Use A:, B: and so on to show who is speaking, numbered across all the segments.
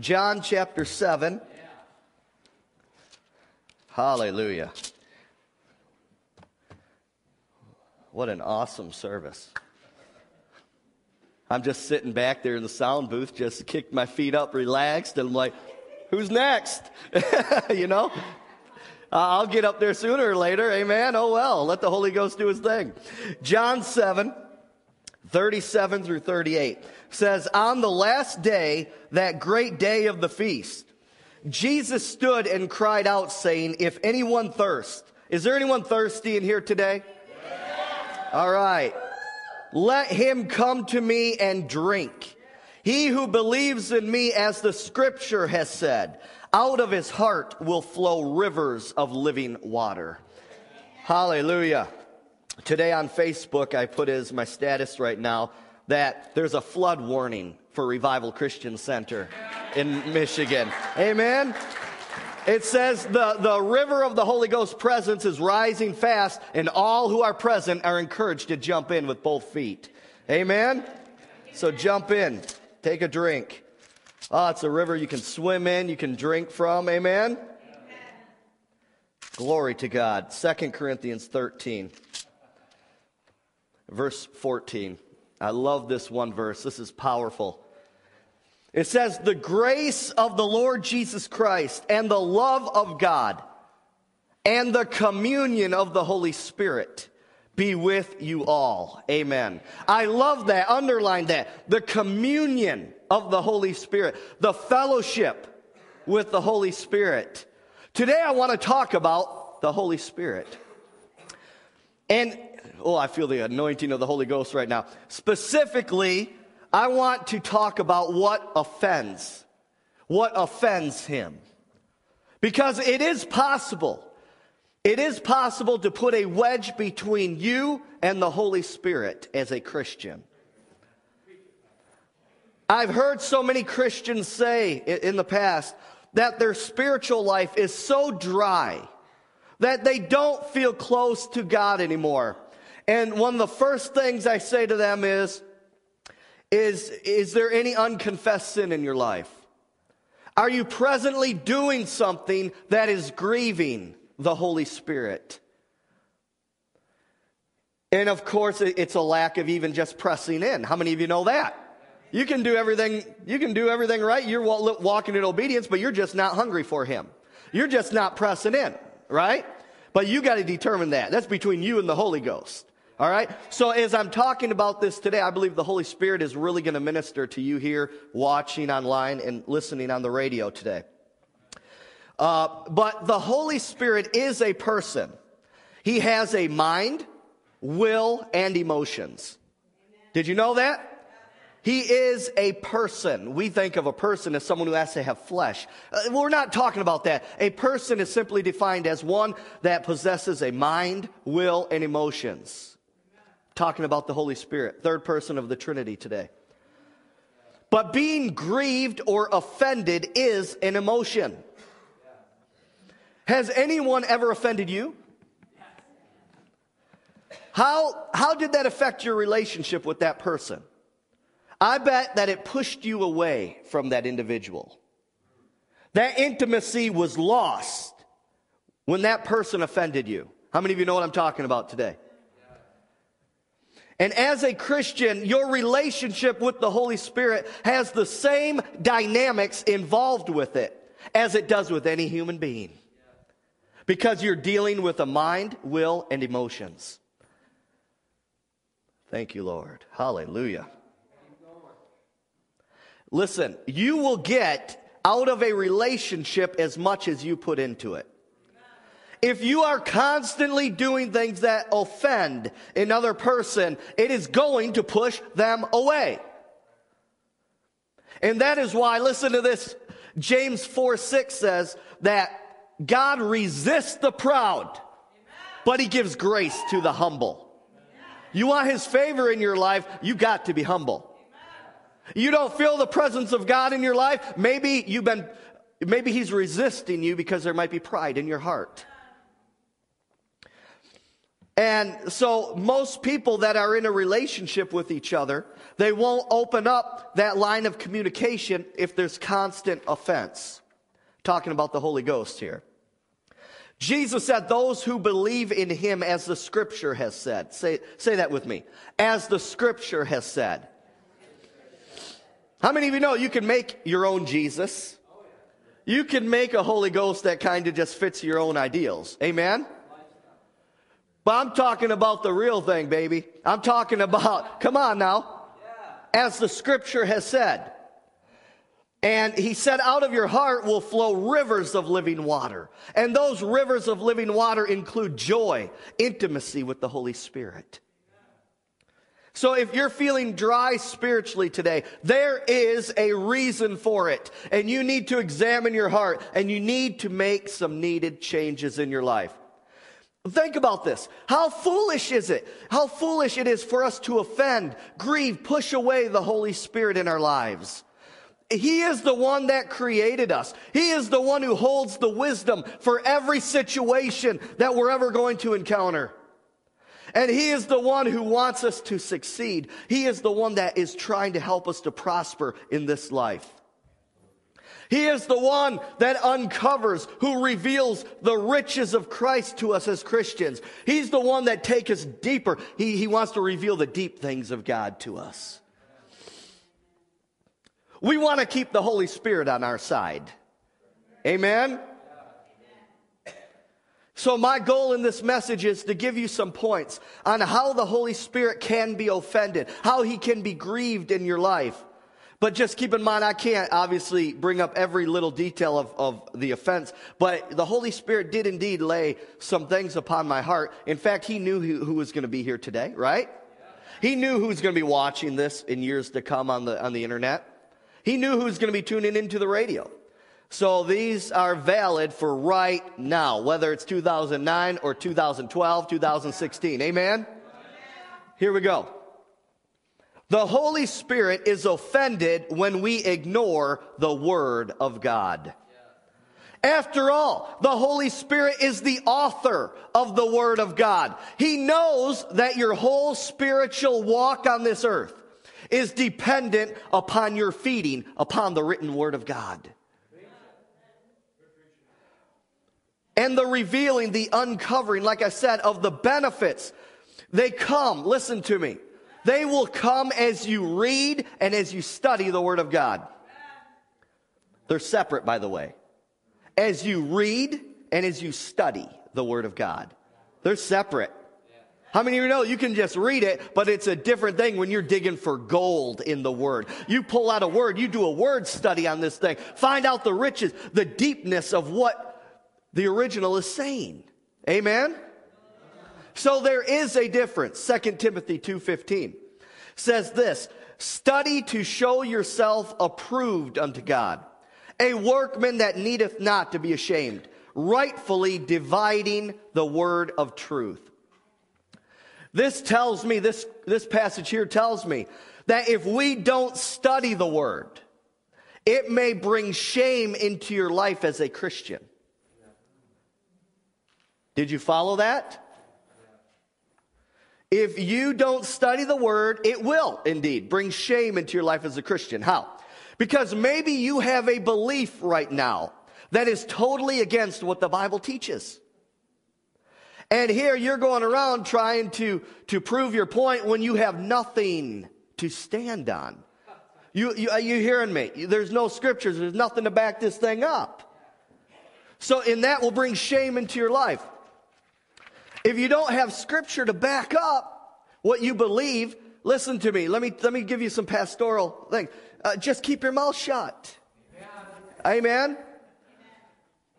A: John chapter 7. Hallelujah. What an awesome service. I'm just sitting back there in the sound booth, just kicked my feet up, relaxed, and I'm like, who's next? you know? I'll get up there sooner or later. Amen. Oh well, let the Holy Ghost do his thing. John 7, 37 through 38 says, On the last day, that great day of the feast, Jesus stood and cried out, saying, If anyone thirst, is there anyone thirsty in here today? All right. Let him come to me and drink. He who believes in me, as the scripture has said, out of his heart will flow rivers of living water. Hallelujah. Today on Facebook, I put as my status right now that there's a flood warning for Revival Christian Center in Michigan. Amen. It says the, the river of the Holy Ghost presence is rising fast, and all who are present are encouraged to jump in with both feet. Amen? So jump in, take a drink. Oh, it's a river you can swim in, you can drink from. Amen? Amen. Glory to God. 2 Corinthians 13, verse 14. I love this one verse. This is powerful. It says, The grace of the Lord Jesus Christ and the love of God and the communion of the Holy Spirit be with you all. Amen. I love that. Underline that. The communion of the Holy Spirit, the fellowship with the Holy Spirit. Today I want to talk about the Holy Spirit. And, oh, I feel the anointing of the Holy Ghost right now. Specifically, I want to talk about what offends. What offends him. Because it is possible it is possible to put a wedge between you and the Holy Spirit as a Christian. I've heard so many Christians say in the past that their spiritual life is so dry that they don't feel close to God anymore. And one of the first things I say to them is, is, is there any unconfessed sin in your life? Are you presently doing something that is grieving the Holy Spirit. And of course, it's a lack of even just pressing in. How many of you know that? You can do everything, you can do everything right. You're walking in obedience, but you're just not hungry for Him. You're just not pressing in, right? But you got to determine that. That's between you and the Holy Ghost. All right? So as I'm talking about this today, I believe the Holy Spirit is really going to minister to you here, watching online and listening on the radio today. Uh, but the Holy Spirit is a person. He has a mind, will, and emotions. Did you know that? He is a person. We think of a person as someone who has to have flesh. Uh, we're not talking about that. A person is simply defined as one that possesses a mind, will, and emotions. Talking about the Holy Spirit, third person of the Trinity today. But being grieved or offended is an emotion. Has anyone ever offended you? How, how did that affect your relationship with that person? I bet that it pushed you away from that individual. That intimacy was lost when that person offended you. How many of you know what I'm talking about today? And as a Christian, your relationship with the Holy Spirit has the same dynamics involved with it as it does with any human being because you're dealing with a mind, will, and emotions. Thank you, Lord. Hallelujah. Listen, you will get out of a relationship as much as you put into it. If you are constantly doing things that offend another person, it is going to push them away. And that is why, listen to this, James 4 6 says that God resists the proud, but he gives grace to the humble. You want his favor in your life, you got to be humble. You don't feel the presence of God in your life, maybe you've been maybe he's resisting you because there might be pride in your heart. And so most people that are in a relationship with each other, they won't open up that line of communication if there's constant offense. Talking about the Holy Ghost here. Jesus said, Those who believe in him, as the scripture has said. Say, say that with me. As the scripture has said. How many of you know you can make your own Jesus? You can make a Holy Ghost that kind of just fits your own ideals. Amen? But I'm talking about the real thing, baby. I'm talking about, come on now, as the scripture has said. And he said, out of your heart will flow rivers of living water. And those rivers of living water include joy, intimacy with the Holy Spirit. So if you're feeling dry spiritually today, there is a reason for it. And you need to examine your heart and you need to make some needed changes in your life. Think about this. How foolish is it? How foolish it is for us to offend, grieve, push away the Holy Spirit in our lives. He is the one that created us. He is the one who holds the wisdom for every situation that we're ever going to encounter. And He is the one who wants us to succeed. He is the one that is trying to help us to prosper in this life. He is the one that uncovers, who reveals the riches of Christ to us as Christians. He's the one that takes us deeper. He, he wants to reveal the deep things of God to us. We want to keep the Holy Spirit on our side. Amen? So, my goal in this message is to give you some points on how the Holy Spirit can be offended, how he can be grieved in your life. But just keep in mind, I can't obviously bring up every little detail of, of the offense, but the Holy Spirit did indeed lay some things upon my heart. In fact, he knew who, who was going to be here today, right? He knew who was going to be watching this in years to come on the, on the internet. He knew who was going to be tuning into the radio. So these are valid for right now, whether it's 2009 or 2012, 2016. Amen? Here we go. The Holy Spirit is offended when we ignore the Word of God. After all, the Holy Spirit is the author of the Word of God. He knows that your whole spiritual walk on this earth is dependent upon your feeding upon the written word of God. And the revealing, the uncovering, like I said, of the benefits. They come, listen to me. They will come as you read and as you study the Word of God. They're separate, by the way. As you read and as you study the Word of God, they're separate. How many of you know you can just read it, but it's a different thing when you're digging for gold in the word. You pull out a word, you do a word study on this thing, find out the riches, the deepness of what the original is saying. Amen? So there is a difference. 2 Timothy 2:15 says this, study to show yourself approved unto God, a workman that needeth not to be ashamed, rightfully dividing the word of truth. This tells me, this, this passage here tells me that if we don't study the word, it may bring shame into your life as a Christian. Did you follow that? If you don't study the word, it will indeed bring shame into your life as a Christian. How? Because maybe you have a belief right now that is totally against what the Bible teaches. And here you're going around trying to, to prove your point when you have nothing to stand on. You, you, are you hearing me? There's no scriptures. There's nothing to back this thing up. So, in that will bring shame into your life. If you don't have scripture to back up what you believe, listen to me. Let me, let me give you some pastoral things. Uh, just keep your mouth shut. Amen. Amen.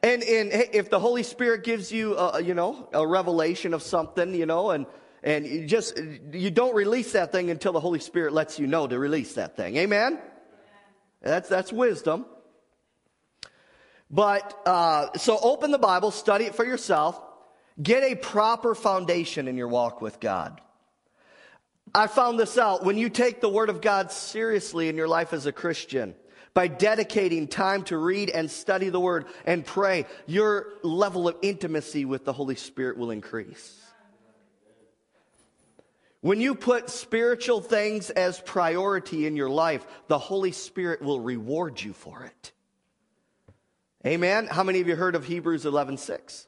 A: And, and if the Holy Spirit gives you, a, you know, a revelation of something, you know, and, and you just, you don't release that thing until the Holy Spirit lets you know to release that thing. Amen? That's, that's wisdom. But, uh, so open the Bible, study it for yourself, get a proper foundation in your walk with God. I found this out. When you take the Word of God seriously in your life as a Christian, by dedicating time to read and study the Word and pray, your level of intimacy with the Holy Spirit will increase. When you put spiritual things as priority in your life, the Holy Spirit will reward you for it. Amen. How many of you heard of Hebrews 11:6?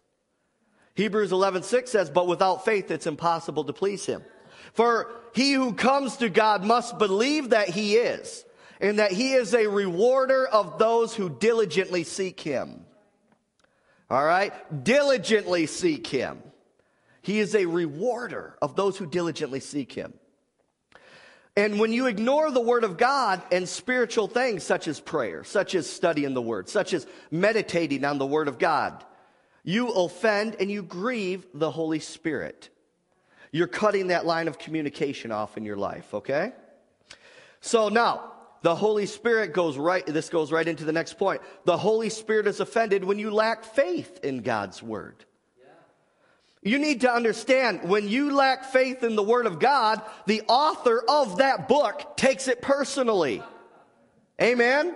A: Hebrews 11:6 says, "But without faith it's impossible to please him. For he who comes to God must believe that he is, and that he is a rewarder of those who diligently seek him." All right? Diligently seek him. He is a rewarder of those who diligently seek him. And when you ignore the Word of God and spiritual things such as prayer, such as studying the Word, such as meditating on the Word of God, you offend and you grieve the Holy Spirit. You're cutting that line of communication off in your life, okay? So now, the Holy Spirit goes right, this goes right into the next point. The Holy Spirit is offended when you lack faith in God's Word. You need to understand when you lack faith in the Word of God, the author of that book takes it personally. Amen?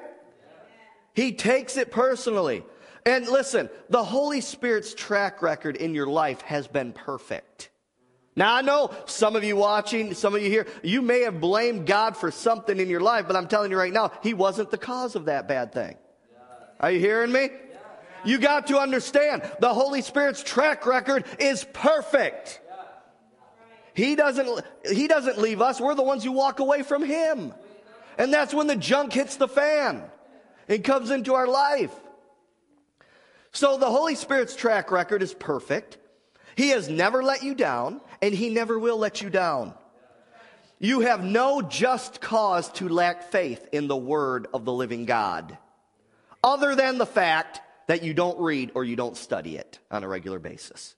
A: He takes it personally. And listen, the Holy Spirit's track record in your life has been perfect. Now, I know some of you watching, some of you here, you may have blamed God for something in your life, but I'm telling you right now, He wasn't the cause of that bad thing. Are you hearing me? You got to understand the Holy Spirit's track record is perfect. He doesn't, he doesn't leave us. We're the ones who walk away from Him. And that's when the junk hits the fan and comes into our life. So the Holy Spirit's track record is perfect. He has never let you down, and He never will let you down. You have no just cause to lack faith in the Word of the living God, other than the fact that you don't read or you don't study it on a regular basis.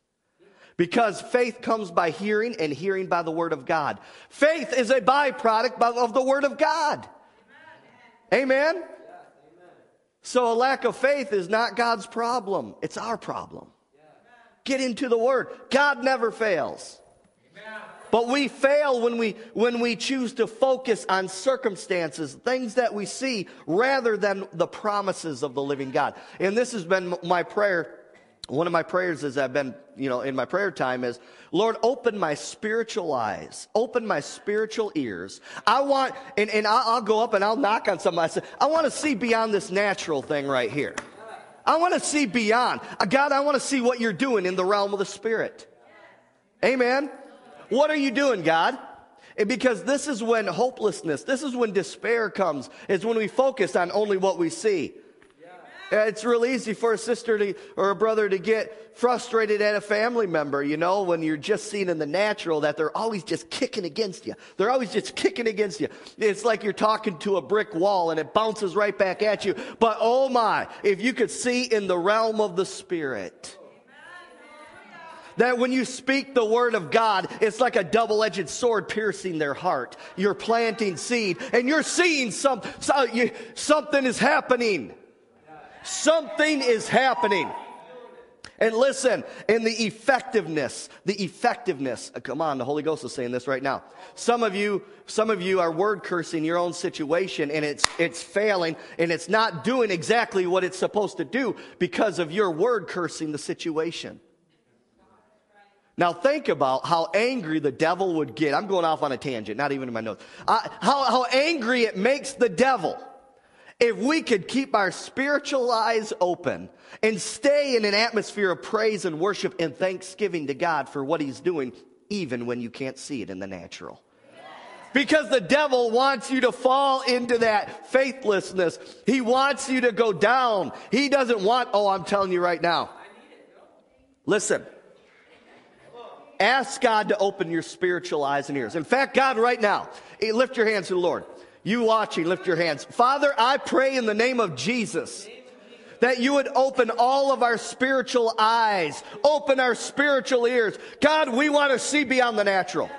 A: Because faith comes by hearing and hearing by the Word of God. Faith is a byproduct of the Word of God. Amen? So a lack of faith is not God's problem, it's our problem. Get into the Word. God never fails. But we fail when we, when we choose to focus on circumstances, things that we see, rather than the promises of the living God. And this has been my prayer. One of my prayers as I've been, you know, in my prayer time is, Lord, open my spiritual eyes, open my spiritual ears. I want, and, and I'll, go up and I'll knock on somebody. I want to see beyond this natural thing right here. I want to see beyond. Uh, God, I want to see what you're doing in the realm of the Spirit. Amen. What are you doing, God? Because this is when hopelessness, this is when despair comes. It's when we focus on only what we see. It's real easy for a sister to, or a brother to get frustrated at a family member, you know, when you're just seeing in the natural that they're always just kicking against you. They're always just kicking against you. It's like you're talking to a brick wall and it bounces right back at you. But oh my, if you could see in the realm of the Spirit, that when you speak the word of God, it's like a double edged sword piercing their heart. You're planting seed and you're seeing some, so you, something is happening. Something is happening. And listen, in the effectiveness, the effectiveness, uh, come on, the Holy Ghost is saying this right now. Some of you, some of you are word cursing your own situation and it's, it's failing and it's not doing exactly what it's supposed to do because of your word cursing the situation. Now think about how angry the devil would get. I'm going off on a tangent, not even in my notes. Uh, how, how angry it makes the devil if we could keep our spiritual eyes open and stay in an atmosphere of praise and worship and thanksgiving to God for what he's doing, even when you can't see it in the natural. Because the devil wants you to fall into that faithlessness. He wants you to go down. He doesn't want, oh, I'm telling you right now. Listen, Ask God to open your spiritual eyes and ears. In fact, God, right now, eh, lift your hands to the Lord. You watching, lift your hands. Father, I pray in the name of Jesus that you would open all of our spiritual eyes, open our spiritual ears. God, we want to see beyond the natural.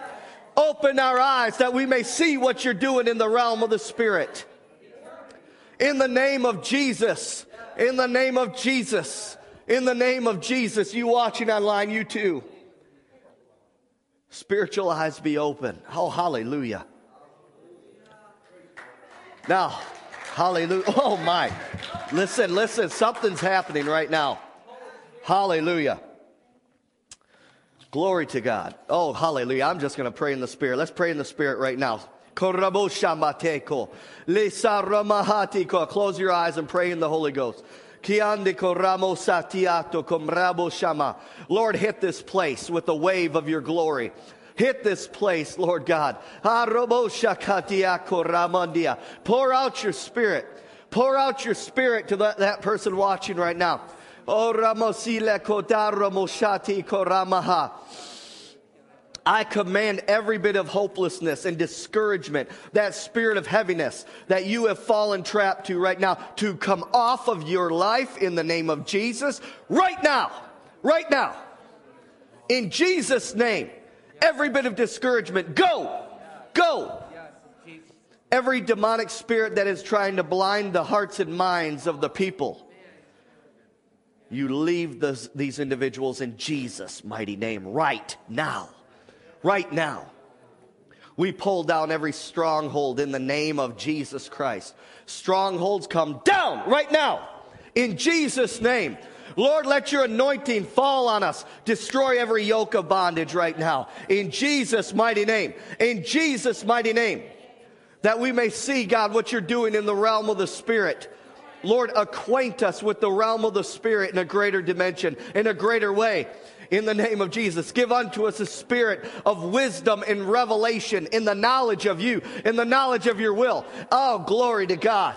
A: Open our eyes that we may see what you're doing in the realm of the Spirit. In the name of Jesus, in the name of Jesus, in the name of Jesus, you watching online, you too. Spiritual eyes be open. Oh, hallelujah. Now, hallelujah. Oh, my. Listen, listen. Something's happening right now. Hallelujah. Glory to God. Oh, hallelujah. I'm just going to pray in the Spirit. Let's pray in the Spirit right now. Close your eyes and pray in the Holy Ghost. Lord, hit this place with the wave of your glory. Hit this place, Lord God. Pour out your spirit. Pour out your spirit to that, that person watching right now. I command every bit of hopelessness and discouragement, that spirit of heaviness that you have fallen trapped to right now, to come off of your life in the name of Jesus right now. Right now. In Jesus' name. Every bit of discouragement, go. Go. Every demonic spirit that is trying to blind the hearts and minds of the people you leave this, these individuals in Jesus' mighty name right now. Right now. We pull down every stronghold in the name of Jesus Christ. Strongholds come down right now in Jesus' name. Lord, let your anointing fall on us. Destroy every yoke of bondage right now. In Jesus' mighty name. In Jesus' mighty name. That we may see, God, what you're doing in the realm of the Spirit. Lord, acquaint us with the realm of the Spirit in a greater dimension, in a greater way. In the name of Jesus, give unto us a spirit of wisdom and revelation in the knowledge of you, in the knowledge of your will. Oh, glory to God.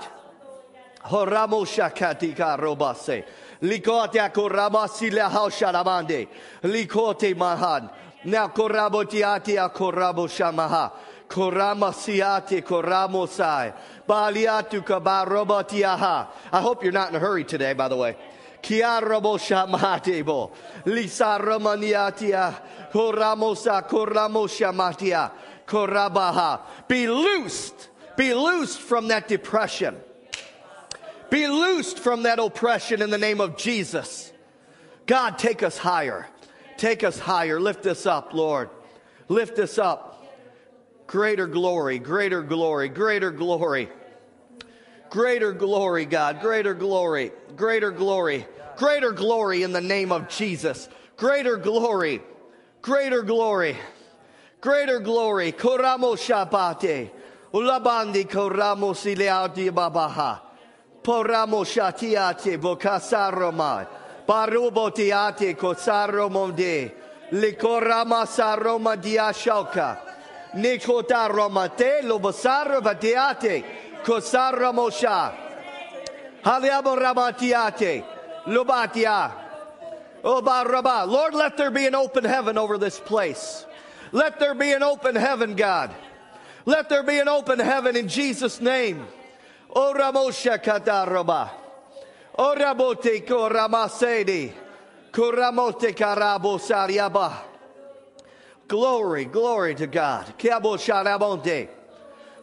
A: Likote koramasi lehao sharamande. Likote mahan. Now korabotiati akorabo shamaha. Koramasiate koramosai. Baliatu kabarobotiaha. I hope you're not in a hurry today, by the way. Kiarabo shamatebo. Lisa romaniatia. Koramosa koramoshamatia. Korabaha. Be loosed. Be loosed from that depression. Be loosed from that oppression in the name of Jesus. God, take us higher. Take us higher. Lift us up, Lord. Lift us up. Greater glory, greater glory, greater glory. Greater glory, God. Greater glory, greater glory, greater glory in the name of Jesus. Greater glory, greater glory, greater glory. Koramo shapate. Ulabandi koramo sileati babaha. Poramo shatiate bokasaromai. Barubo tiate kosaro monde. Likorama saroma diashoka. Nikota romate lobosaro vatiate. Kosara mosha. Haliabo ramatiate. Lubatia. Oba oh, Lord, let there be an open heaven over this place. Let there be an open heaven, God. Let there be an open heaven in Jesus' name. Ora mosha kataraba. Ora bote koramasedi. Koramote karabo sariaba. Glory, glory to God. Kiabo sharabonte.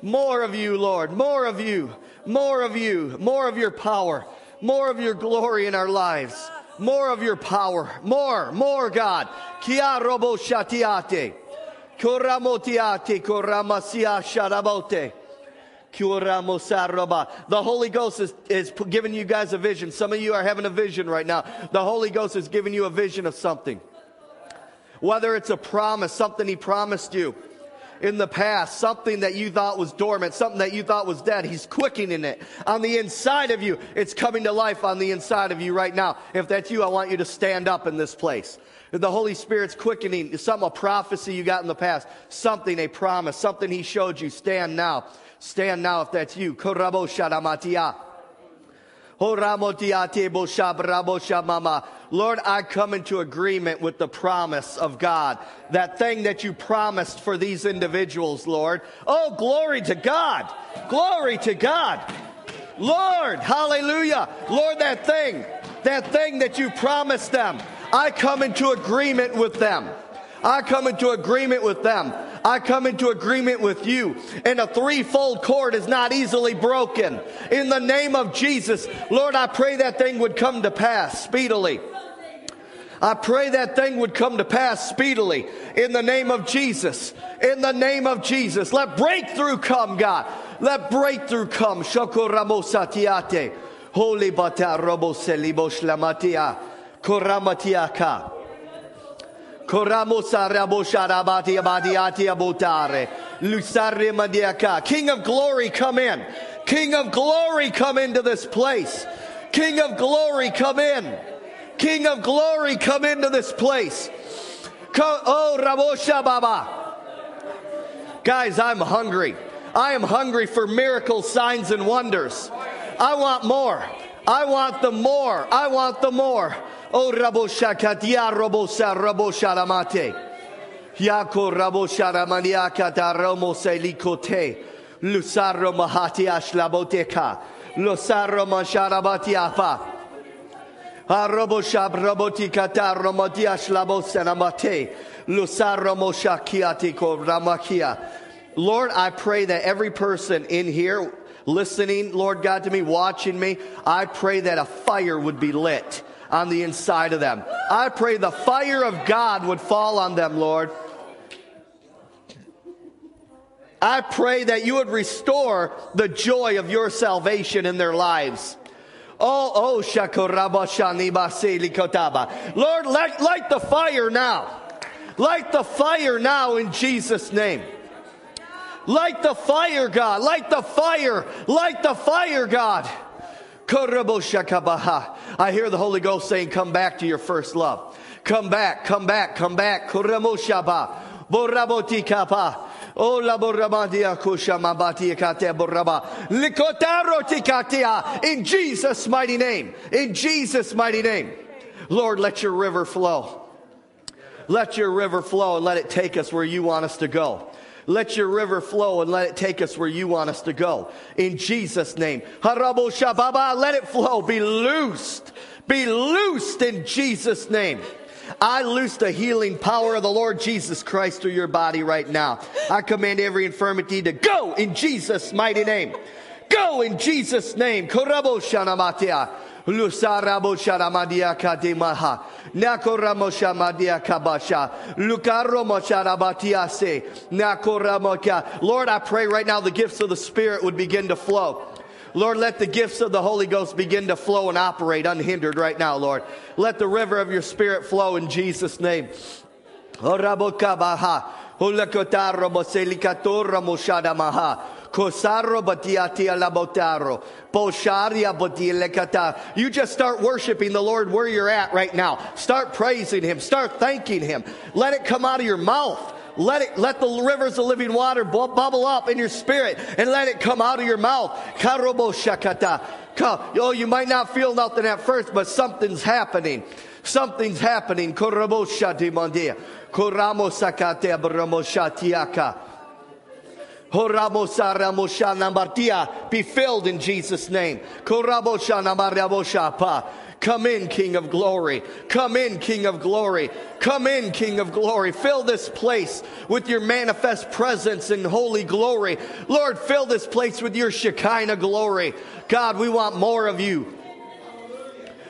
A: More of you, Lord. More of you. More of you. More of your power. More of your glory in our lives. More of your power. More, more, God. Kia robo shatiate. Koramotiate koramasia sharabote. The Holy Ghost is, is giving you guys a vision. Some of you are having a vision right now. The Holy Ghost is giving you a vision of something. Whether it's a promise, something He promised you in the past, something that you thought was dormant, something that you thought was dead. He's quickening it on the inside of you. It's coming to life on the inside of you right now. If that's you, I want you to stand up in this place. The Holy Spirit's quickening some a prophecy you got in the past, something, a promise, something He showed you. Stand now. Stand now if that's you. Lord, I come into agreement with the promise of God. That thing that you promised for these individuals, Lord. Oh, glory to God. Glory to God. Lord, hallelujah. Lord, that thing, that thing that you promised them, I come into agreement with them. I come into agreement with them. I come into agreement with you. And a threefold cord is not easily broken. In the name of Jesus, Lord, I pray that thing would come to pass speedily. I pray that thing would come to pass speedily in the name of Jesus. In the name of Jesus. Let breakthrough come, God. Let breakthrough come. Holy. Koramatiaka. Koramosa rabosha rabati abadi ati abotare. Lusare. King of glory, come in. King of glory, come into this place. King of glory, come in. King of glory, come into this place. Oh, Baba. Guys, I'm hungry. I am hungry for miracles, signs, and wonders. I want more. I want the more. I want the more. Oh, Rabosha Katia Robosa Rabosha Ramate. Yako Rabosha Ramaniakata Romose Likote. Lusaro Mahati Ashlaboteka. Lusaro Masharabatiafa. Arobosha Robotikata Romotia Shlabosenamate. Lusaro Moshakiatiko Ramakia. Lord, I pray that every person in here listening, Lord God, to me, watching me, I pray that a fire would be lit on the inside of them. I pray the fire of God would fall on them, Lord. I pray that you would restore the joy of your salvation in their lives. Oh, oh, shakorabashani baselikotaba. Lord, light, light the fire now. Light the fire now in Jesus' name. Light the fire, God. Light the fire. Light the fire, God. I hear the Holy Ghost saying, Come back to your first love. Come back, come back, come back. Oh. Likotaro. In Jesus' mighty name. In Jesus' mighty name. Lord, let your river flow. Let your river flow and let it take us where you want us to go. Let your river flow and let it take us where you want us to go. In Jesus' name. Harabo Shababa, let it flow. Be loosed. Be loosed in Jesus' name. I loose the healing power of the Lord Jesus Christ through your body right now. I command every infirmity to go in Jesus' mighty name. Go in Jesus' name. Shamadia Kabasha. Lukaromo Sharabatiase. Nakoramoka. Lord, I pray right now the gifts of the Spirit would begin to flow. Lord, let the gifts of the Holy Ghost begin to flow and operate unhindered right now, Lord. Let the river of your Spirit flow in Jesus' name. Batiatia labotaro. You just start worshiping the Lord where you're at right now. Start praising Him. Start thanking Him. Let it come out of your mouth. Let it, let the rivers of living water bubble up in your spirit and let it come out of your mouth. Karobo shakata. Oh, you might not feel nothing at first, but something's happening. Something's happening. Korobo shati. Koramo sakate abramo shatiaka. Be filled in Jesus' name. Come in, King of glory. Come in, King of glory. Come in, King of glory. Fill this place with your manifest presence and holy glory. Lord, fill this place with your Shekinah glory. God, we want more of you.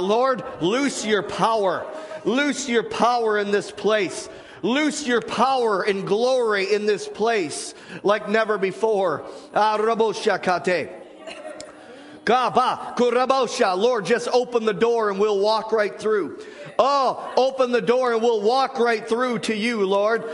A: Lord, loose your power. Loose your power in this place. Loose your power and glory in this place like never before. Lord, just open the door and we'll walk right through. Oh, open the door and we'll walk right through to you, Lord.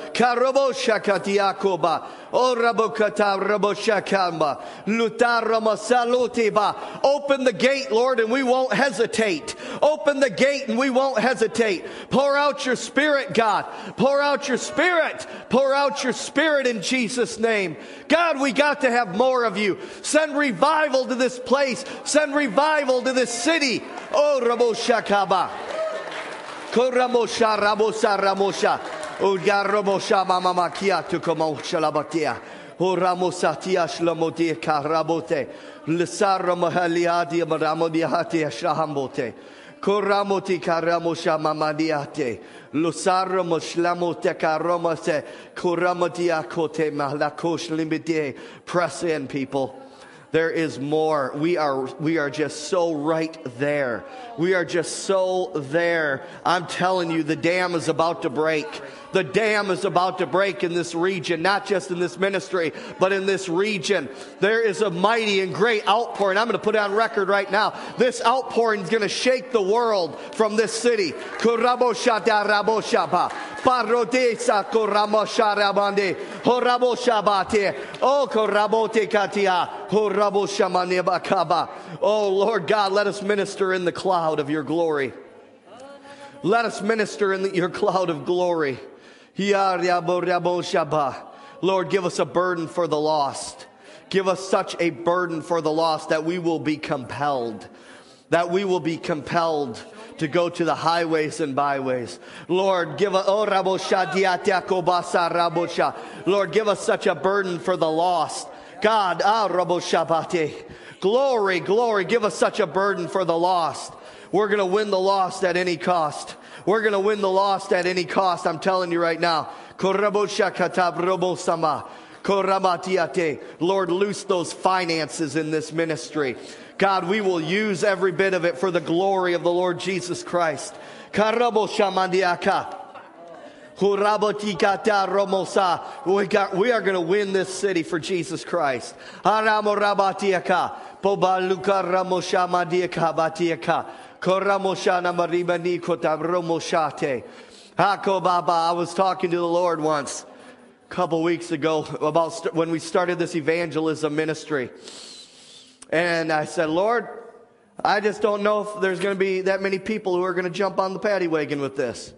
A: Open the gate, Lord, and we won't hesitate. Open the gate and we won't hesitate. Pour out your spirit, God. Pour out your spirit. Pour out your spirit in Jesus' name. God, we got to have more of you. Send revival to this place. Send revival to this city. Oh, raboshakaba. Koramosha rabosa ramosha. Ugaromosha mama makia tu komosha labatia. Uramosa tia shlamotia karabote. Lisara mahaliati maramodia hatia shahambote. Koramoti karamosha mamadiate. Lusaro moshlamo tekaromase. Koramotia kote malakosh limite. Press in, people. There is more. We are, we are just so right there. We are just so there. I'm telling you, the dam is about to break. The dam is about to break in this region, not just in this ministry, but in this region. There is a mighty and great outpouring. I'm going to put it on record right now. This outpouring is going to shake the world from this city. Oh. Oh Lord God, let us minister in the cloud of your glory. Let us minister in the, your cloud of glory. Lord, give us a burden for the lost. Give us such a burden for the lost that we will be compelled, that we will be compelled to go to the highways and byways. Lord, give us, oh, Lord, give us such a burden for the lost. God, ah, glory, glory, give us such a burden for the lost. We're going to win the lost at any cost. We're going to win the lost at any cost. I'm telling you right now. Lord, loose those finances in this ministry. God, we will use every bit of it for the glory of the Lord Jesus Christ. We, we are going to win this city for Jesus Christ. I was talking to the Lord once a couple weeks ago about st- when we started this evangelism ministry. And I said, Lord, I just don't know if there's going to be that many people who are going to jump on the paddy wagon with this.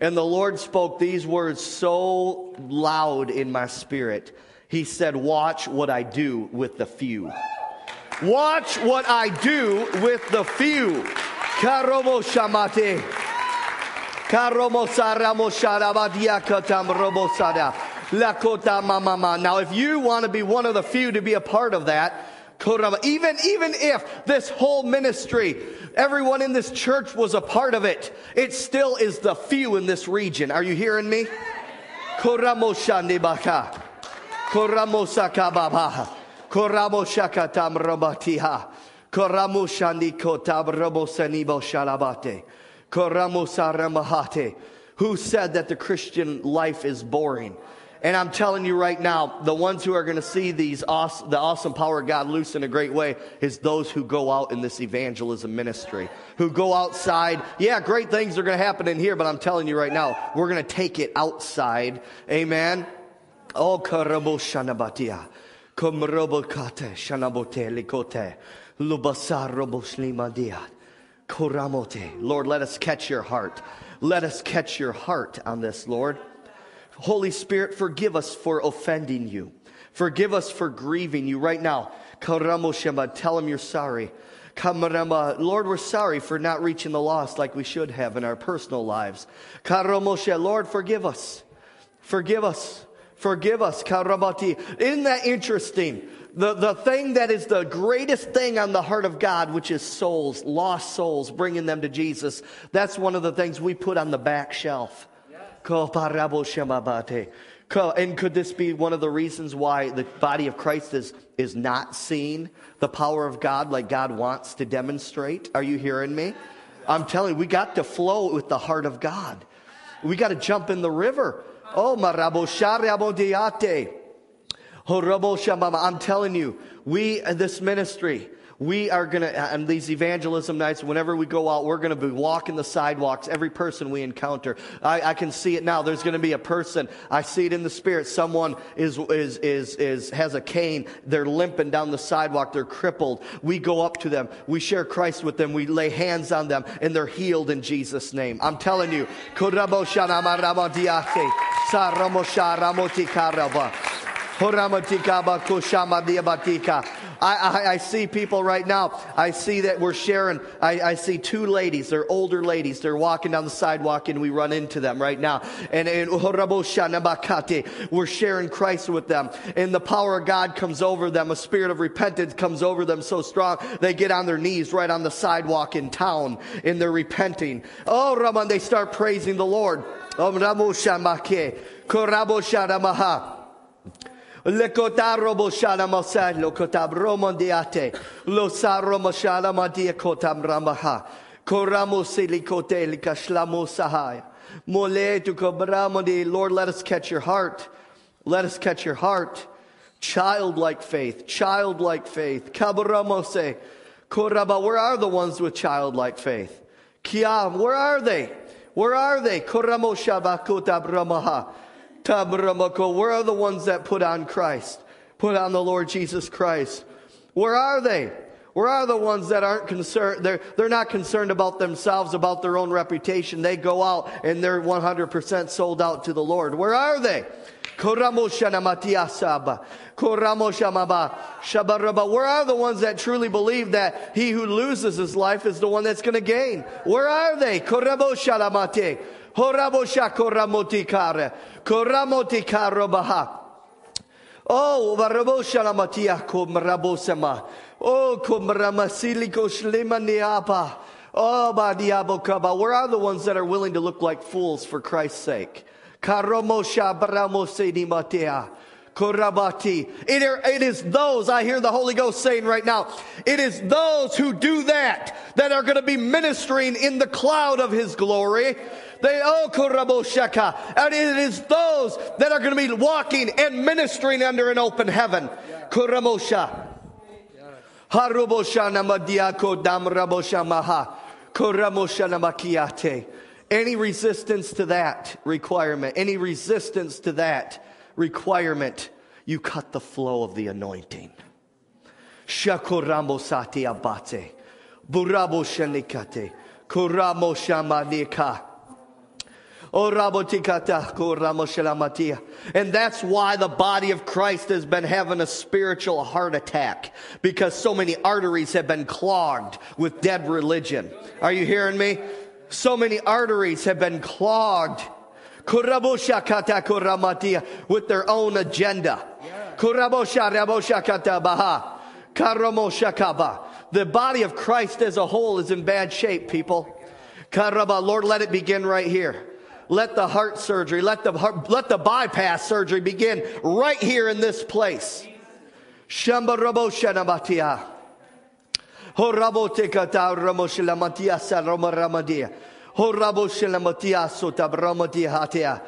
A: And the Lord spoke these words so loud in my spirit. He said, Watch what I do with the few. Watch what I do with the few. Karomo shamate. Karomo saramo sharabadia katam robo sada. Lakota mama. Now, if you want to be one of the few to be a part of that, even, even if this whole ministry, everyone in this church was a part of it, it still is the few in this region. Are you hearing me? Koramoshandibaka. Koramosakababaha. Koramoshakatam robatiha. Koramushandi kotab robosanibo shalabate. Koramusaramahate. Who said that the Christian life is boring? And I'm telling you right now, the ones who are going to see these awesome, the awesome power of God loose in a great way is those who go out in this evangelism ministry, who go outside. Yeah, great things are going to happen in here, but I'm telling you right now, we're going to take it outside. Amen. Oh, karabo shanabatia. Komrobokate shanabote likote. Lord, let us catch your heart. Let us catch your heart on this, Lord. Holy Spirit, forgive us for offending you. Forgive us for grieving you right now. Tell him you're sorry. Lord, we're sorry for not reaching the lost like we should have in our personal lives. Lord, forgive us. Forgive us. Forgive us. karabati. Isn't that interesting? The, the thing that is the greatest thing on the heart of God, which is souls, lost souls, bringing them to Jesus, that's one of the things we put on the back shelf. And could this be one of the reasons why the body of Christ is, is not seeing the power of God like God wants to demonstrate? Are you hearing me? I'm telling you, we got to flow with the heart of God. We got to jump in the river. Oh. Oh. I'm telling you, we, in this ministry, we are going to, on these evangelism nights, whenever we go out, we're going to be walking the sidewalks, every person we encounter. I, I can see it now. There's going to be a person. I see it in the spirit. Someone is, is, is, is, has a cane. They're limping down the sidewalk. They're crippled. We go up to them. We share Christ with them. We lay hands on them and they're healed in Jesus' name. I'm telling you. I, I, I, see people right now. I see that we're sharing. I, I, see two ladies. They're older ladies. They're walking down the sidewalk and we run into them right now. And, and we're sharing Christ with them. And the power of God comes over them. A spirit of repentance comes over them so strong. They get on their knees right on the sidewalk in town and they're repenting. Oh, Raman, they start praising the Lord. Om Ramo Shamake. Korabo Shadamaha. Lekotaro boshana masad lokotab romondiate. Losaro mashana madia kotam ramaha. Koramo silikote likashlamo sahaya. Mole tu kobramodi. Lord, let us catch your heart. Let us catch your heart. Childlike faith, childlike faith. Kabaramose. Koraba, where are the ones with childlike faith? Kiam, where are they? Where are they? Koramo shabakotab ramaha. Where are the ones that put on Christ? Put on the Lord Jesus Christ. Where are they? Where are the ones that aren't concerned? They're, they're not concerned about themselves, about their own reputation. They go out and they're 100% sold out to the Lord. Where are they? Where are the ones that truly believe that he who loses his life is the one that's going to gain? Where are they? Horabosha koramotikare. Baha. Oh, varabosha la matia komrabosema. Oh, komramasiliko shlimaniapa. Oh, badiabokaba. Where are the ones that are willing to look like fools for Christ's sake? Karomosha baramosedi matia. Korabati. It is those, I hear the Holy Ghost saying right now, it is those who do that that are going to be ministering in the cloud of His glory. They. And it is those that are going to be walking and ministering under an open heaven. Kuramosha. Harubosha namadiako damrabosha maha. Kuramosha namakiate. Any resistance to that requirement, any resistance to that requirement, you cut the flow of the anointing. Shakoramo sati abate. Burabo shanikate. Kuramo shamanika. Oh, and that's why the body of Christ has been having a spiritual heart attack because so many arteries have been clogged with dead religion. Are you hearing me? So many arteries have been clogged with their own agenda. The body of Christ as a whole is in bad shape, people. Lord, let it begin right here. Let the heart surgery, let the, heart, let the bypass surgery begin right here in this place. Rabo hatia.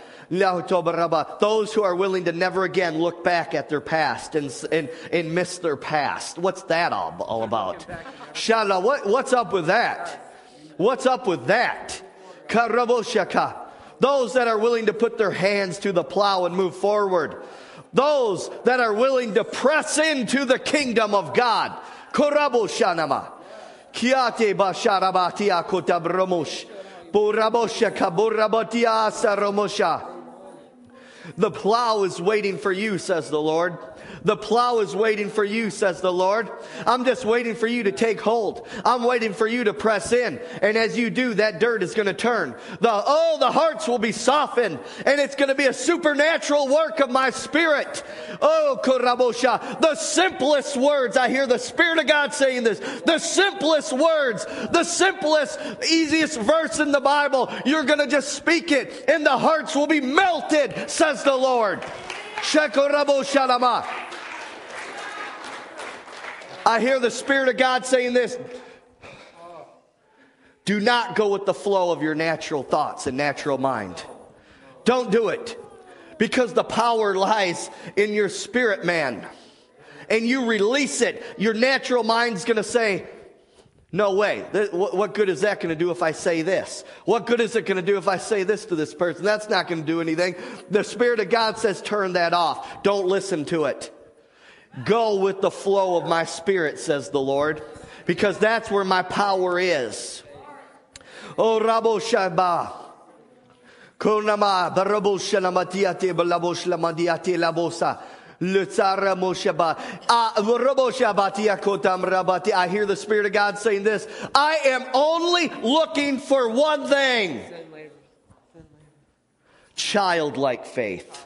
A: Those who are willing to never again look back at their past and, and, and miss their past. What's that all, all about? Shala, what, what's up with that? What's up with that? Those that are willing to put their hands to the plow and move forward. Those that are willing to press into the kingdom of God. The plow is waiting for you, says the Lord. The plow is waiting for you, says the Lord. I'm just waiting for you to take hold. I'm waiting for you to press in. And as you do, that dirt is going to turn. The, oh, the hearts will be softened. And it's going to be a supernatural work of my spirit. Oh, Kurabosha. The simplest words. I hear the Spirit of God saying this. The simplest words. The simplest, easiest verse in the Bible. You're going to just speak it and the hearts will be melted, says the Lord. Shekorabo. I hear the Spirit of God saying this. Do not go with the flow of your natural thoughts and natural mind. Don't do it. Because the power lies in your spirit man. And you release it. Your natural mind's to say, no way. What good is that going to do if I say this? What good is it going to do if I say this to this person? That's not going to do anything. The Spirit of God says, turn that off. Don't listen to it. Go with the flow of my spirit, says the Lord, because that's where my power is. Oh, Rabo Shaba. Barabo Labosa. Ah. I hear the Spirit of God saying this I am only looking for one thing childlike faith.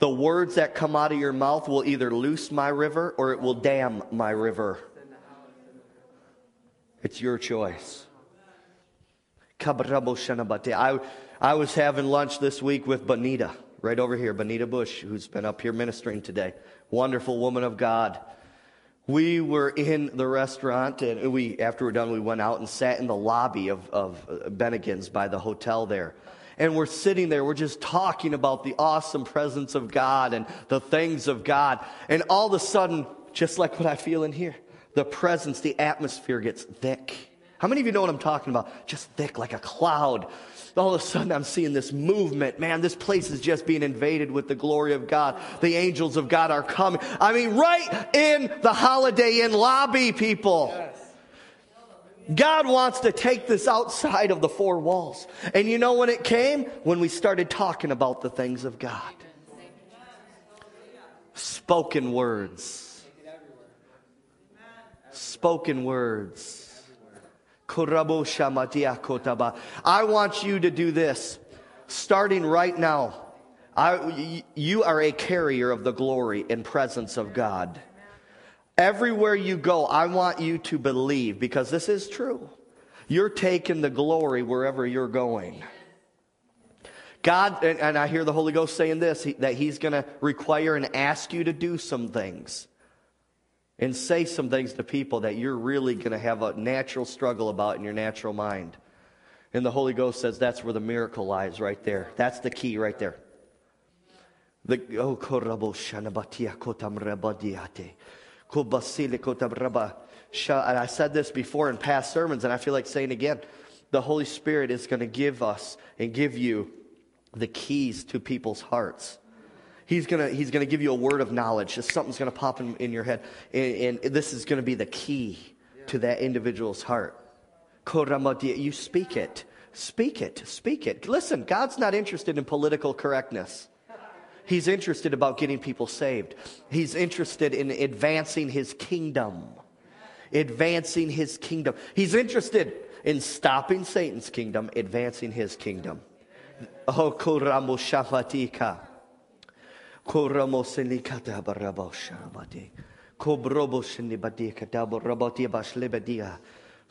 A: The words that come out of your mouth will either loose my river or it will dam my river. It's your choice. I, I was having lunch this week with Bonita, right over here, Bonita Bush, who's been up here ministering today. Wonderful woman of God. We were in the restaurant, and we, after we're done, we went out and sat in the lobby of, of uh, Bennigan's by the hotel there. And we're sitting there, we're just talking about the awesome presence of God and the things of God. And all of a sudden, just like what I feel in here, the presence, the atmosphere gets thick how many of you know what I'm talking about? Just thick like a cloud. All of a sudden, I'm seeing this movement. Man, this place is just being invaded with the glory of God. The angels of God are coming. I mean, right in the Holiday Inn lobby, people. God wants to take this outside of the four walls. And you know when it came? When we started talking about the things of God. Spoken words. Spoken words. I want you to do this starting right now. I, you are a carrier of the glory and presence of God. Everywhere you go, I want you to believe because this is true. You're taking the glory wherever you're going. God, and, and I hear the Holy Ghost saying this that He's going to require and ask you to do some things and say some things to people that you're really going to have a natural struggle about in your natural mind. And the Holy Ghost says that's where the miracle lies right there. That's the key right there. The, oh, I said this before in past sermons, and I feel like saying again. The Holy Spirit is going to give us and give you the keys to people's hearts. He's going to he's gonna give you a word of knowledge. Just something's going to pop in, in your head. And, and this is going to be the key to that individual's heart. You speak it. Speak it. Speak it. Listen, God's not interested in political correctness. He's interested about getting people saved. He's interested in advancing his kingdom. Advancing his kingdom. He's interested in stopping Satan's kingdom, advancing his kingdom. Oh, Koromosini katabarabo sharabati. Kobrobosini badia katabo robotia bashlibadia.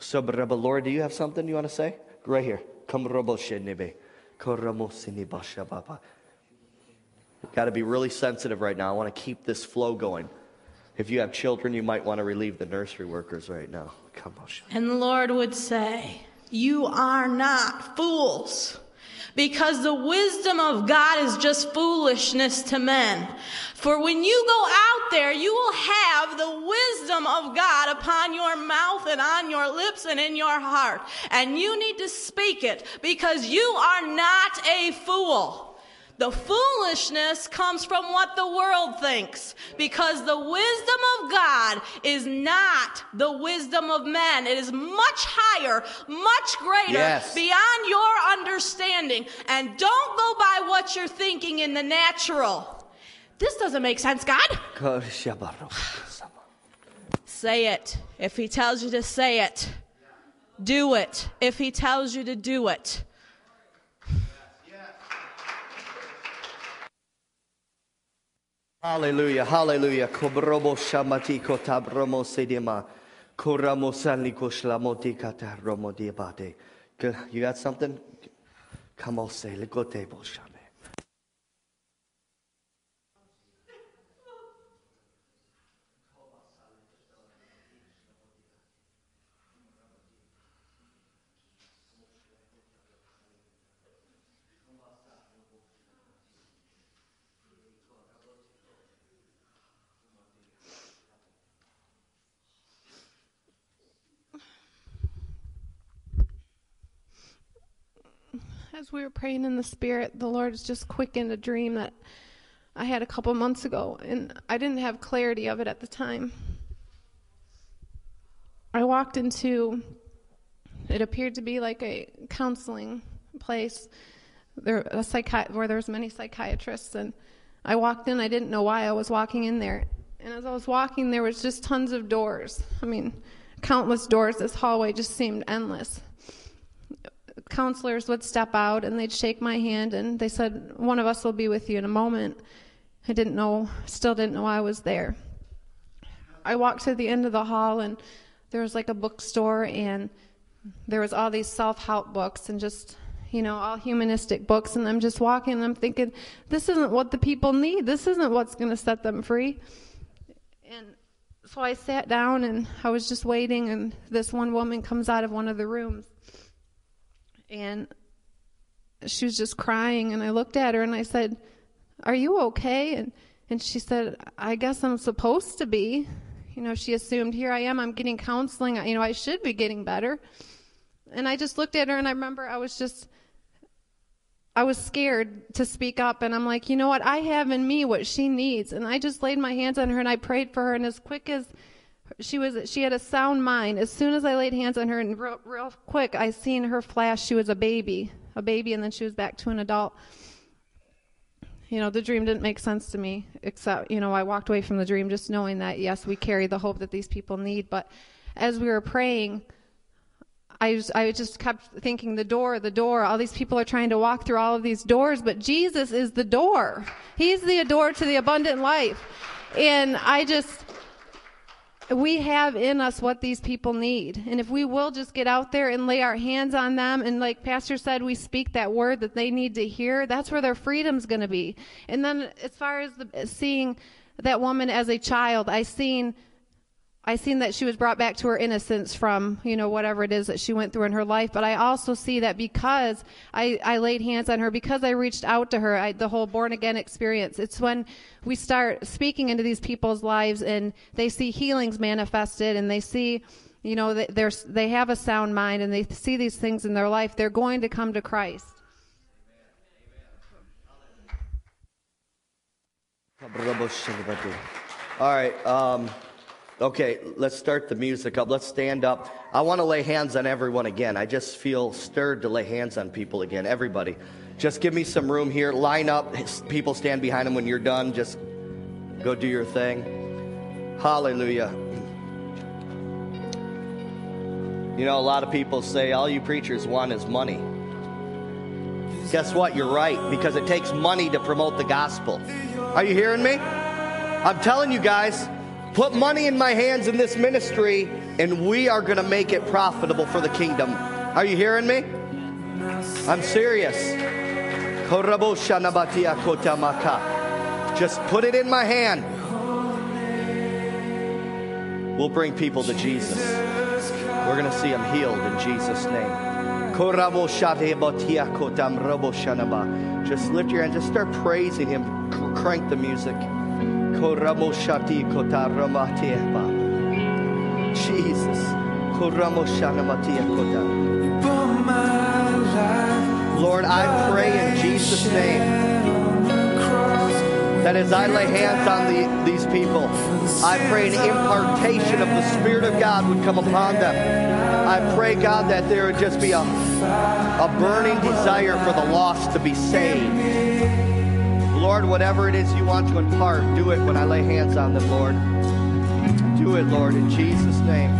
A: Sobraba, Lord, do you have something you want to say? Right here. Come roboshinibe. Koromosini bashababa. Got to be really sensitive right now. I want to keep this flow going. If you have children, you might want to relieve the nursery workers right now. Come on.
B: And the Lord would say, You are not fools because the wisdom of God is just foolishness to men. For when you go out there, you will have the wisdom of God upon your mouth and on your lips and in your heart. And you need to speak it because you are not a fool. The foolishness comes from what the world thinks because the wisdom of God is not the wisdom of men. It is much higher, much greater, yes. beyond your understanding. And don't go by what you're thinking in the natural. This doesn't make sense, God. say it. If He tells you to say it, do it. If He tells you to do it.
A: Hallelujah, hallelujah. Kobrobo shamati kotabromo sedima. Koramo sanli koslamoti kataromo diabate. You got something? Come on, say, legote bolsham.
C: As we were praying in the spirit, the Lord has just quickened a dream that I had a couple months ago, and I didn't have clarity of it at the time. I walked into it appeared to be like a counseling place there a psychi- where there's many psychiatrists and I walked in I didn't know why I was walking in there. And as I was walking there was just tons of doors. I mean countless doors this hallway just seemed endless counselors would step out and they'd shake my hand and they said one of us will be with you in a moment. I didn't know still didn't know I was there. I walked to the end of the hall and there was like a bookstore and there was all these self-help books and just you know all humanistic books and i'm just walking and i'm thinking this isn't what the people need. This isn't what's going to set them free. And so i sat down and i was just waiting and this one woman comes out of one of the rooms and she was just crying and i looked at her and i said are you okay and and she said i guess i'm supposed to be you know, she assumed, here I am, I'm getting counseling, you know, I should be getting better. And I just looked at her and I remember I was just, I was scared to speak up and I'm like, you know what, I have in me what she needs. And I just laid my hands on her and I prayed for her and as quick as she was, she had a sound mind. As soon as I laid hands on her and real, real quick, I seen her flash, she was a baby, a baby and then she was back to an adult you know, the dream didn't make sense to me, except, you know, I walked away from the dream just knowing that, yes, we carry the hope that these people need. But as we were praying, I just, I just kept thinking the door, the door. All these people are trying to walk through all of these doors, but Jesus is the door. He's the door to the abundant life. And I just, we have in us what these people need. And if we will just get out there and lay our hands on them, and like Pastor said, we speak that word that they need to hear, that's where their freedom's going to be. And then as far as the, seeing that woman as a child, I seen I seen that she was brought back to her innocence from, you know, whatever it is that she went through in her life. But I also see that because I, I laid hands on her, because I reached out to her, I, the whole born again experience, it's when we start speaking into these people's lives and they see healings manifested and they see, you know, there's, they have a sound mind and they see these things in their life, they're going to come to Christ.
A: All right. Um, Okay, let's start the music up. Let's stand up. I want to lay hands on everyone again. I just feel stirred to lay hands on people again. Everybody. Just give me some room here. Line up. People stand behind them when you're done. Just go do your thing. Hallelujah. You know, a lot of people say all you preachers want is money. Guess what? You're right, because it takes money to promote the gospel. Are you hearing me? I'm telling you guys, Put money in my hands in this ministry, and we are going to make it profitable for the kingdom. Are you hearing me? I'm serious. Just put it in my hand. We'll bring people to Jesus. We're going to see them healed in Jesus' name. Just lift your hand. Just start praising Him. Crank the music. Koramoshati kotaramatepa. Jesus. Koramoshanamatia kota. Lord, I pray in Jesus' name that as I lay hands on the, these people, I pray an impartation of the Spirit of God would come upon them. I pray, God, that there would just be a, a burning desire for the lost to be saved. Lord, whatever it is you want to impart, do it when I lay hands on them, Lord. Do it, Lord, in Jesus' name.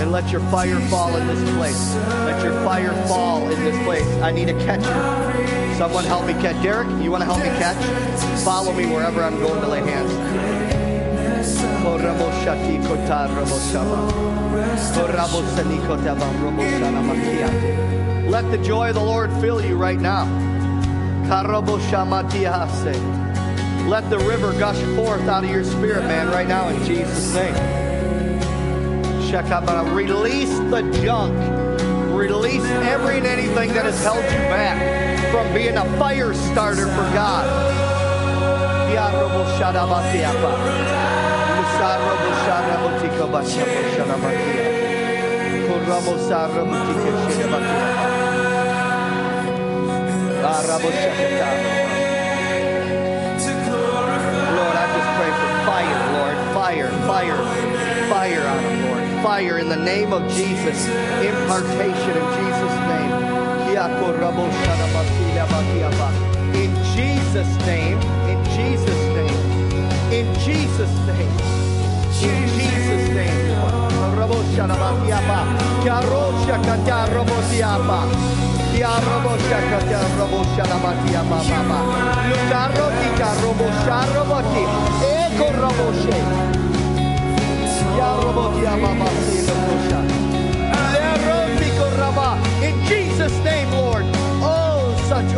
A: And let your fire fall in this place. Let your fire fall in this place. I need a catcher. Someone help me catch. Derek, you want to help me catch? Follow me wherever I'm going to lay hands. Let the joy of the Lord fill you right now. Let the river gush forth out of your spirit, man, right now in Jesus' name. Release the junk. Release every and anything that has held you back from being a fire starter for God. Lord, I just pray for fire, Lord. Fire, fire, fire on them, Lord. Fire in the name of Jesus. Impartation in Jesus' name. In Jesus' name. In Jesus' name. In Jesus' name. In Jesus' name. In Jesus' name, Lord. Oh, such.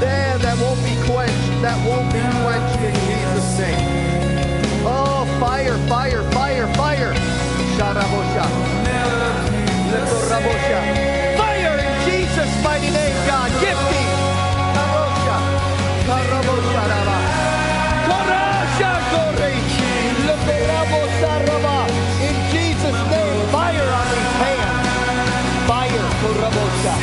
A: There that won't be quenched. That won't be quenched in Jesus' name. Oh, fire, fire, fire, fire. Fire in Jesus' mighty name, God. Gifting. In Jesus' name, fire on these hands. Fire. Stir up. Jesus'.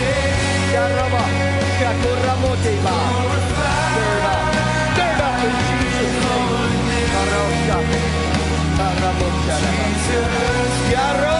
A: Karosha.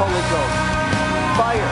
A: Holy Ghost. Fire.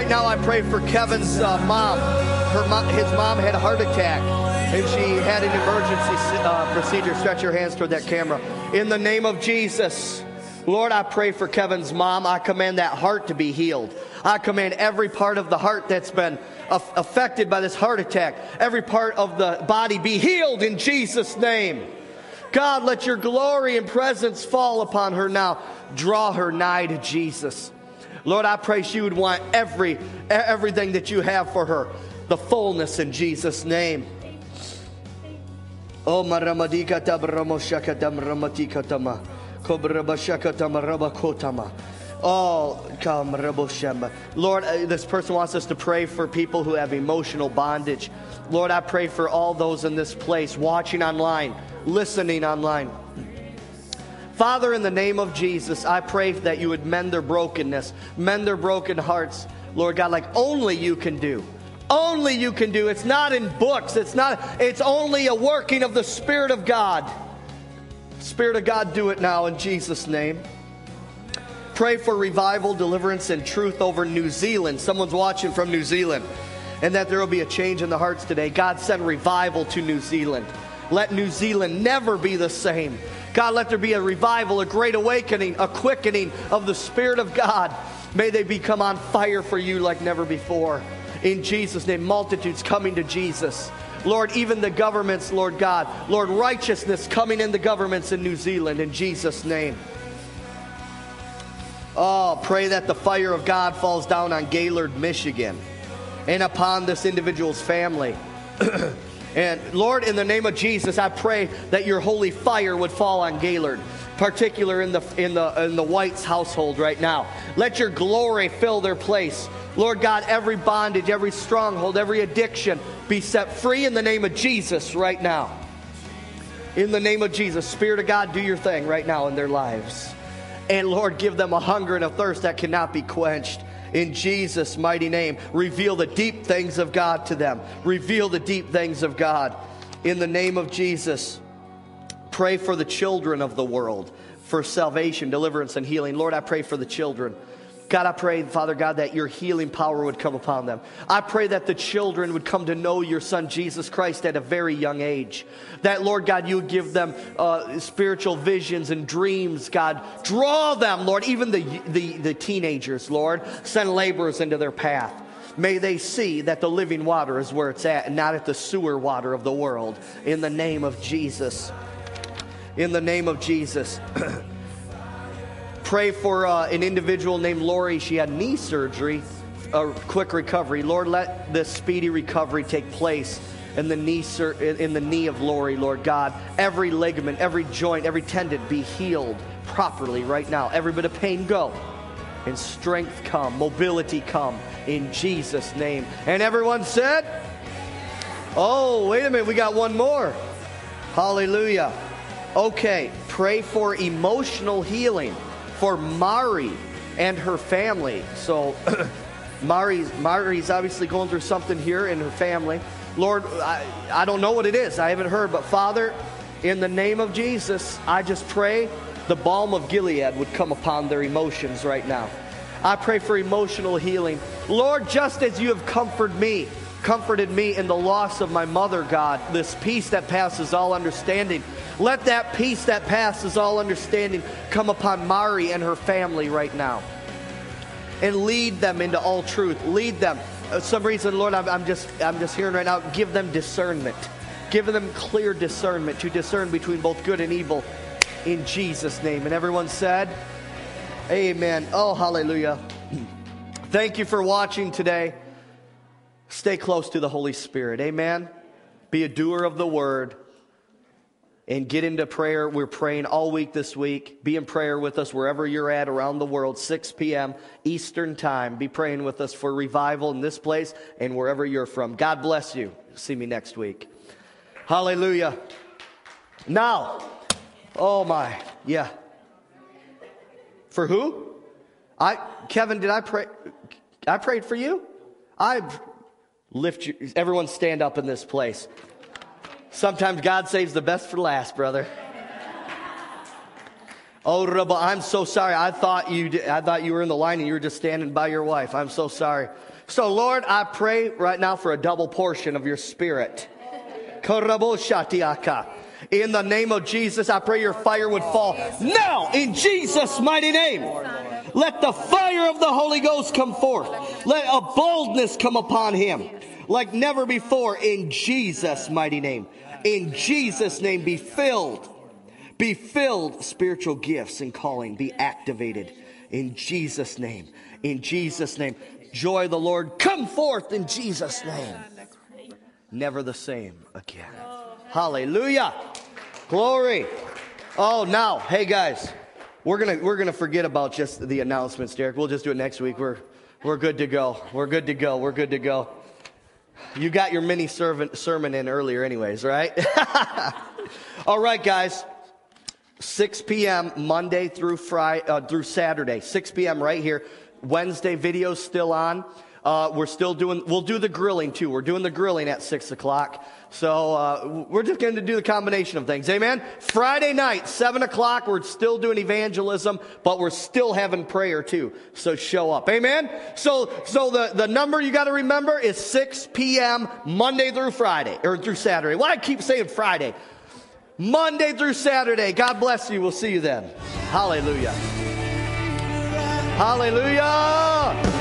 A: Right now, I pray for Kevin's uh, mom. Her mo- his mom had a heart attack, and she had an emergency uh, procedure. Stretch your hands toward that camera. In the name of Jesus, Lord, I pray for Kevin's mom. I command that heart to be healed. I command every part of the heart that's been aff- affected by this heart attack, every part of the body be healed in Jesus' name. God, let your glory and presence fall upon her now. Draw her nigh to Jesus. Lord, I pray she would want every everything that you have for her, the fullness in Jesus' name. Oh, maramadika tabramoshaka damramatika tama. Oh, come. Lord, uh, this person wants us to pray for people who have emotional bondage. Lord, I pray for all those in this place, watching online, listening online. Father, in the name of Jesus, I pray that you would mend their brokenness, mend their broken hearts, Lord God, like only you can do. Only you can do. It's not in books. It's not, it's only a working of the Spirit of God. Spirit of God, do it now in Jesus' name. Pray for revival, deliverance, and truth over New Zealand. Someone's watching from New Zealand. And that there will be a change in the hearts today. God, send revival to New Zealand. Let New Zealand never be the same. God, let there be a revival, a great awakening, a quickening of the Spirit of God. May they become on fire for you like never before. In Jesus' name, multitudes coming to Jesus. Lord, even the governments, Lord God. Lord, righteousness coming in the governments in New Zealand in Jesus' name. Oh, pray that the fire of God falls down on Gaylord, Michigan, and upon this individual's family. and Lord, in the name of Jesus, I pray that your holy fire would fall on Gaylord, particular in the in the in the White's household right now. Let your glory fill their place. Lord God, every bondage, every stronghold, every addiction be set free in the name of Jesus right now. In the name of Jesus, Spirit of God, do your thing right now in their lives. And Lord, give them a hunger and a thirst that cannot be quenched. In Jesus' mighty name, reveal the deep things of God to them. Reveal the deep things of God. In the name of Jesus, pray for the children of the world for salvation, deliverance, and healing. Lord, I pray for the children. God, I pray, Father God, that your healing power would come upon them. I pray that the children would come to know your Son, Jesus Christ, at a very young age. That, Lord God, you would give them uh, spiritual visions and dreams, God. Draw them, Lord, even the, the, the teenagers, Lord. Send laborers into their path. May they see that the living water is where it's at and not at the sewer water of the world. In the name of Jesus. In the name of Jesus. pray for uh, an individual named Lori. She had knee surgery, a quick recovery. Lord, let this speedy recovery take place in the knee sur- in the knee of Lori, Lord God. Every ligament, every joint, every tendon be healed properly right now. Every bit of pain go. And strength come, mobility come in Jesus' name. And everyone said, Oh, wait a minute, we got one more. Hallelujah. Okay, pray for emotional healing for Mari and her family. So, Mari's, Mari's obviously going through something here in her family. Lord, I, I don't know what it is. I haven't heard. But Father, in the name of Jesus, I just pray the balm of Gilead would come upon their emotions right now. I pray for emotional healing. Lord, just as you have comforted me, comforted me in the loss of my mother, God, this peace that passes all understanding. Let that peace that passes all understanding come upon Mari and her family right now. And lead them into all truth. Lead them. Uh, some reason, Lord, I'm, I'm just I'm just hearing right now, give them discernment. Give them clear discernment to discern between both good and evil in Jesus' name. And everyone said, Amen. Oh, hallelujah. Thank you for watching today. Stay close to the Holy Spirit. Amen. Be a doer of the word and get into prayer. We're praying all week this week. Be in prayer with us wherever you're at around the world, 6 p.m. Eastern Time. Be praying with us for revival in this place and wherever you're from. God bless you. See me next week. Hallelujah. Now, oh my, yeah. For who? I, Kevin, did I pray? I prayed for you? I lift you, everyone stand up in this place. Sometimes God saves the best for last, brother. Oh, I'm so sorry. I thought you, I thought you were in the line and you were just standing by your wife. I'm so sorry. So, Lord, I pray right now for a double portion of your spirit. In the name of Jesus, I pray your fire would fall now in Jesus' mighty name. Let the fire of the Holy Ghost come forth. Let a boldness come upon him like never before in Jesus' mighty name. In Jesus' name, be filled. Be filled, spiritual gifts and calling, be activated in Jesus' name. In Jesus' name. Joy of the Lord, come forth in Jesus' name. Never the same again. Hallelujah. Glory. Oh, now, hey guys, we're gonna we're gonna forget about just the announcements, Derek. We'll just do it next week. We're we're good to go. We're good to go. We're good to go. You got your mini servant, sermon in earlier, anyways, right? All right, guys. 6 p.m. Monday through Friday uh, through Saturday. 6 p.m. right here. Wednesday videos still on. Uh, we're still doing. We'll do the grilling too. We're doing the grilling at six o'clock. So uh, we're just going to do the combination of things. Amen. Friday night, seven o'clock. We're still doing evangelism, but we're still having prayer too. So show up. Amen. So so the the number you got to remember is 6 p.m. Monday through Friday or through Saturday. Why I keep saying Friday? Monday through Saturday. God bless you. We'll see you then. Hallelujah. Hallelujah.